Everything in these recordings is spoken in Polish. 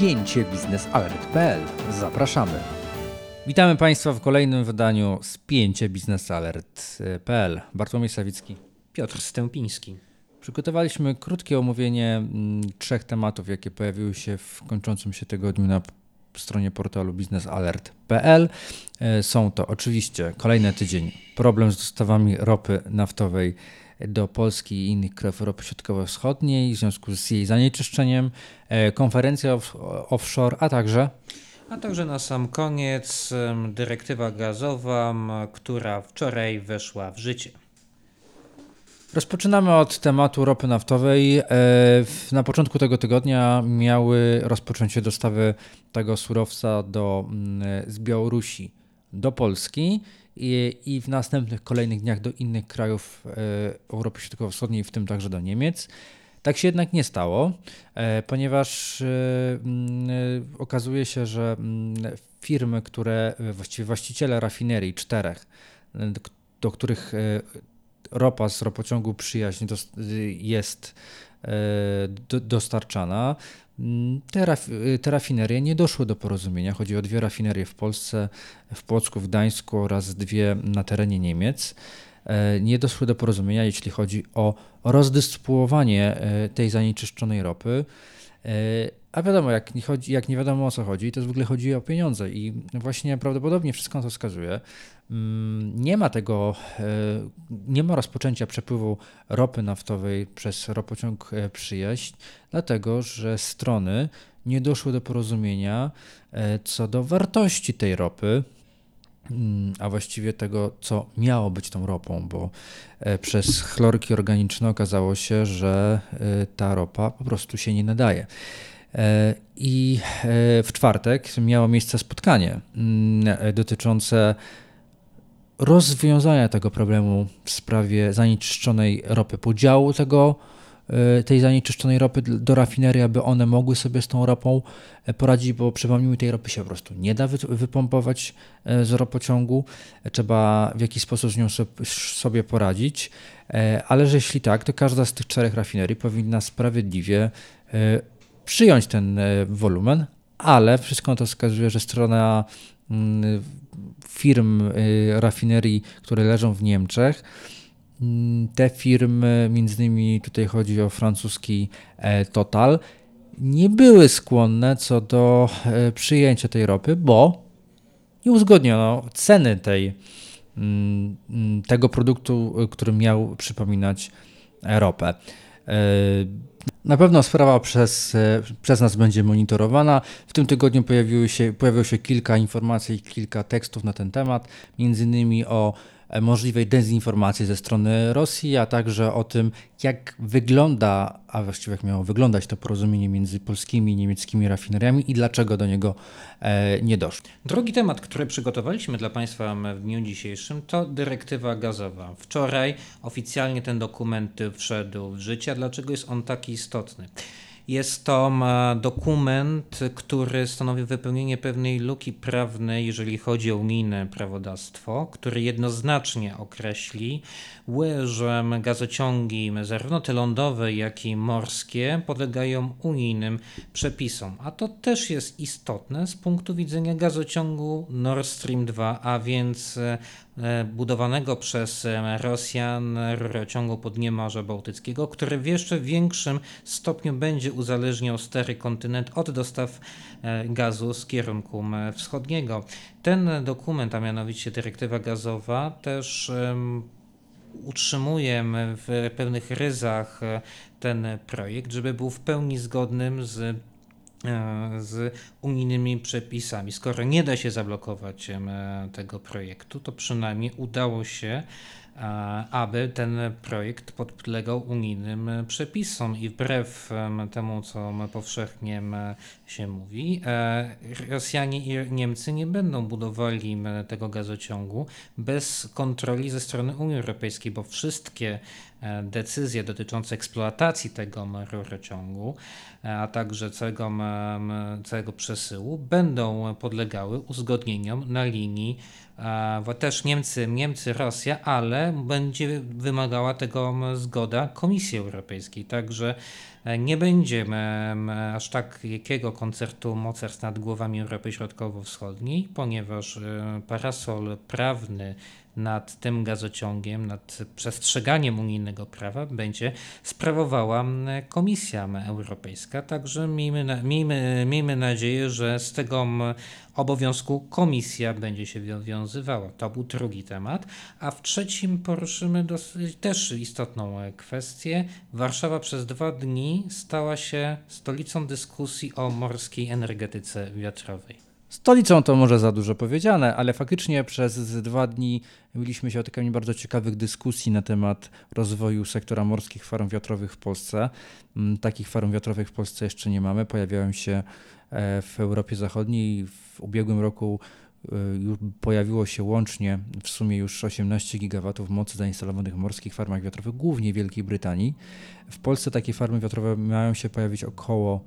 spięcie biznesalert.pl. Zapraszamy. Witamy Państwa w kolejnym wydaniu spięcie biznesalert.pl. Bartłomiej Sawicki. Piotr Stępiński. Przygotowaliśmy krótkie omówienie mm, trzech tematów, jakie pojawiły się w kończącym się tygodniu na stronie portalu biznesalert.pl. E, są to oczywiście kolejny tydzień problem z dostawami ropy naftowej do Polski i innych krajów Europy Środkowo-Wschodniej w związku z jej zanieczyszczeniem, e, konferencja offshore, a także a także na sam koniec dyrektywa gazowa, która wczoraj weszła w życie. Rozpoczynamy od tematu ropy naftowej. E, na początku tego tygodnia miały rozpocząć się dostawy tego surowca do, z Białorusi do Polski i, i w następnych kolejnych dniach do innych krajów e, Europy Środkowo-Wschodniej, w tym także do Niemiec. Tak się jednak nie stało, e, ponieważ okazuje się, że firmy, które właściwie właściciele rafinerii czterech, do których ropa z ropociągu przyjaźń jest e, dostarczana. Mm, te, raf, te rafinerie nie doszły do porozumienia. Chodzi o dwie rafinerie w Polsce, w Płocku, w Gdańsku oraz dwie na terenie Niemiec. E, nie doszły do porozumienia, jeśli chodzi o rozdystrybuowanie e, tej zanieczyszczonej ropy. A wiadomo, jak nie, chodzi, jak nie wiadomo o co chodzi, to w ogóle chodzi o pieniądze i właśnie prawdopodobnie wszystko na to wskazuje. Mm, nie ma tego, e, nie ma rozpoczęcia przepływu ropy naftowej przez ropociąg e, przyjaźń, dlatego że strony nie doszły do porozumienia e, co do wartości tej ropy, mm, a właściwie tego, co miało być tą ropą, bo przez chlorki organiczne okazało się, że ta ropa po prostu się nie nadaje. I w czwartek miało miejsce spotkanie mm, dotyczące rozwiązania tego problemu w sprawie zanieczyszczonej ropy, podziału tego, e, tej zanieczyszczonej ropy do rafinerii, aby one mogły sobie z tą ropą e, poradzić, bo przypomnijmy, tej ropy się po prostu nie da wypompować e, z ropociągu, trzeba w jakiś sposób z nią sobie poradzić, ale że jeśli tak, to każda z tych czterech rafinerii powinna sprawiedliwie przyjąć ten wolumen, ale wszystko to wskazuje, że strona mm, firm y, rafinerii, które leżą w Niemczech. Mm, te firmy, między innymi tutaj chodzi o francuski e, Total, nie były skłonne co do e, przyjęcia tej ropy, bo nie uzgodniono ceny tej, mm, tego produktu, który miał przypominać ropę. Na pewno sprawa przez, e, przez nas będzie monitorowana. W tym tygodniu pojawiły się, pojawiło się kilka informacji kilka tekstów na ten temat, między innymi o możliwej dezinformacji ze strony Rosji, a także o tym, jak wygląda, a właściwie jak miało wyglądać to porozumienie między polskimi i niemieckimi rafineriami i dlaczego do niego e, nie doszło. Drugi temat, który przygotowaliśmy dla Państwa w dniu dzisiejszym, to dyrektywa gazowa. Wczoraj oficjalnie ten dokument wszedł w życie. Dlaczego jest on taki istotny? Jest to dokument, który stanowi wypełnienie pewnej luki prawnej, jeżeli chodzi o unijne prawodawstwo, który jednoznacznie określi, że gazociągi, zarówno te lądowe, jak i morskie, podlegają unijnym przepisom. A to też jest istotne z punktu widzenia gazociągu Nord Stream 2, a więc budowanego przez e, Rosjan rurociągu Podniemarza Bałtyckiego, który w jeszcze większym stopniu będzie uzależniał stary kontynent od dostaw e, gazu z kierunku wschodniego. Ten dokument, a mianowicie dyrektywa gazowa, też utrzymuje w pewnych ryzach ten projekt, żeby był w pełni zgodnym z E, z unijnymi przepisami. Skoro nie da się zablokować tego projektu, to przynajmniej udało się aby ten projekt podlegał unijnym przepisom i wbrew temu, co powszechnie się mówi, e, Rosjanie i Niemcy nie będą budowali tego gazociągu bez kontroli ze strony Unii Europejskiej, bo wszystkie e, decyzje dotyczące eksploatacji tego rurociągu, e, a także całego, całego przesyłu będą podlegały uzgodnieniom na linii też Niemcy, Niemcy, Rosja, ale będzie wymagała tego zgoda Komisji Europejskiej. Także Nie będzie aż takiego koncertu mocarstw nad głowami Europy Środkowo-Wschodniej, ponieważ parasol prawny nad tym gazociągiem, nad przestrzeganiem unijnego prawa będzie sprawowała Komisja Europejska. Także miejmy, miejmy, miejmy nadzieję, że z tego obowiązku Komisja będzie się wywiązywała. To był drugi temat. A w trzecim poruszymy dosyć, też istotną kwestię. Warszawa przez dwa dni stała się stolicą dyskusji o morskiej energetyce wiatrowej. Stolicą to może za dużo powiedziane, ale faktycznie przez dwa dni mieliśmy się o takich bardzo ciekawych dyskusji na temat rozwoju sektora morskich farm wiatrowych w Polsce. Mm, takich farm wiatrowych w Polsce jeszcze nie mamy. Pojawiają się e, w Europie Zachodniej. W ubiegłym roku już pojawiło się łącznie w sumie już 18 gigawatów mocy zainstalowanych w morskich farmach wiatrowych, głównie w Wielkiej Brytanii. W Polsce takie farmy wiatrowe mają się pojawić około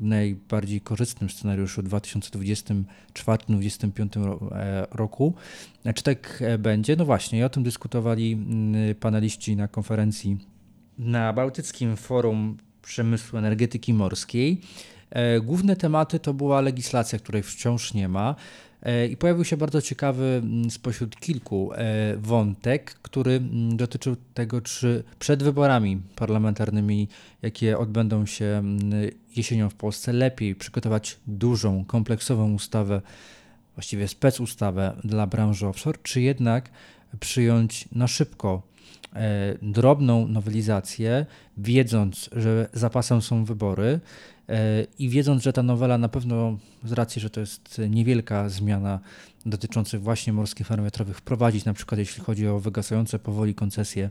w najbardziej korzystnym scenariuszu 2024-2025 e, roku. Czy tak e, będzie? No właśnie, o tym dyskutowali mm, paneliści na konferencji na Bałtyckim Forum Przemysłu Energetyki Morskiej. E, główne tematy to była legislacja, której wciąż nie ma. E, I pojawił się bardzo ciekawy mm, spośród kilku e, wątek, który mm, dotyczył tego, czy przed wyborami parlamentarnymi, jakie odbędą się mm, jesienią w Polsce, lepiej przygotować dużą, kompleksową ustawę, właściwie specustawę dla branży offshore, czy jednak przyjąć na szybko drobną nowelizację, wiedząc, że zapasem są wybory, E, I wiedząc, że ta nowela na pewno z racji, że to jest niewielka zmiana dotycząca właśnie morskich farm wiatrowych, wprowadzić na przykład jeśli chodzi o wygasające powoli koncesje,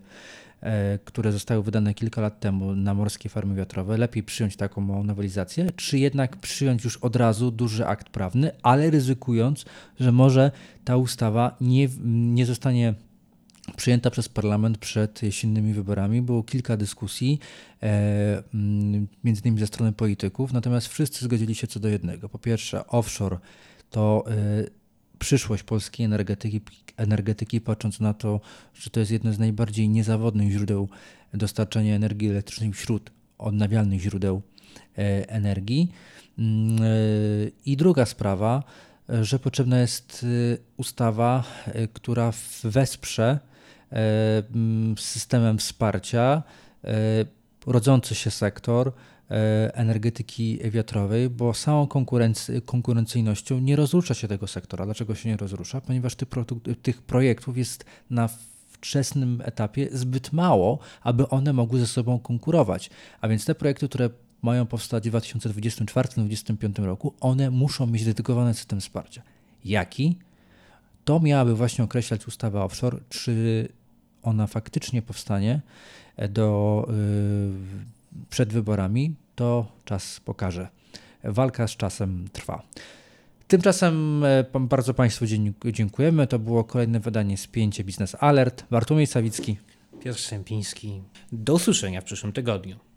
e, które zostały wydane kilka lat temu na morskie farmy wiatrowe, lepiej przyjąć taką nowelizację, czy jednak przyjąć już od razu duży akt prawny, ale ryzykując, że może ta ustawa nie, nie zostanie przyjęta przez parlament przed jesiennymi wyborami. Było kilka dyskusji, e, mm, między innymi ze strony polityków, natomiast wszyscy zgodzili się co do jednego. Po pierwsze, offshore to e, przyszłość polskiej energetyki, energetyki, patrząc na to, że to jest jedno z najbardziej niezawodnych źródeł dostarczania energii elektrycznej wśród odnawialnych źródeł e, energii. Mm, I druga sprawa, że potrzebna jest ustawa, która wesprze E, systemem wsparcia e, rodzący się sektor e, energetyki wiatrowej, bo samą konkurencyjnością nie rozrusza się tego sektora. Dlaczego się nie rozrusza? Ponieważ tych, tych projektów jest na wczesnym etapie zbyt mało, aby one mogły ze sobą konkurować. A więc te projekty, które mają powstać w 2024-2025 roku, one muszą mieć dedykowany system wsparcia. Jaki? To miałaby właśnie określać ustawa offshore, czy ona faktycznie powstanie e, do, y, przed wyborami, to czas pokaże. Walka z czasem trwa. Tymczasem e, bardzo Państwu dziękujemy. To było kolejne wydanie Spięcie Biznes Alert. Bartłomiej Sawicki. Piotr Sępiński. Do usłyszenia w przyszłym tygodniu.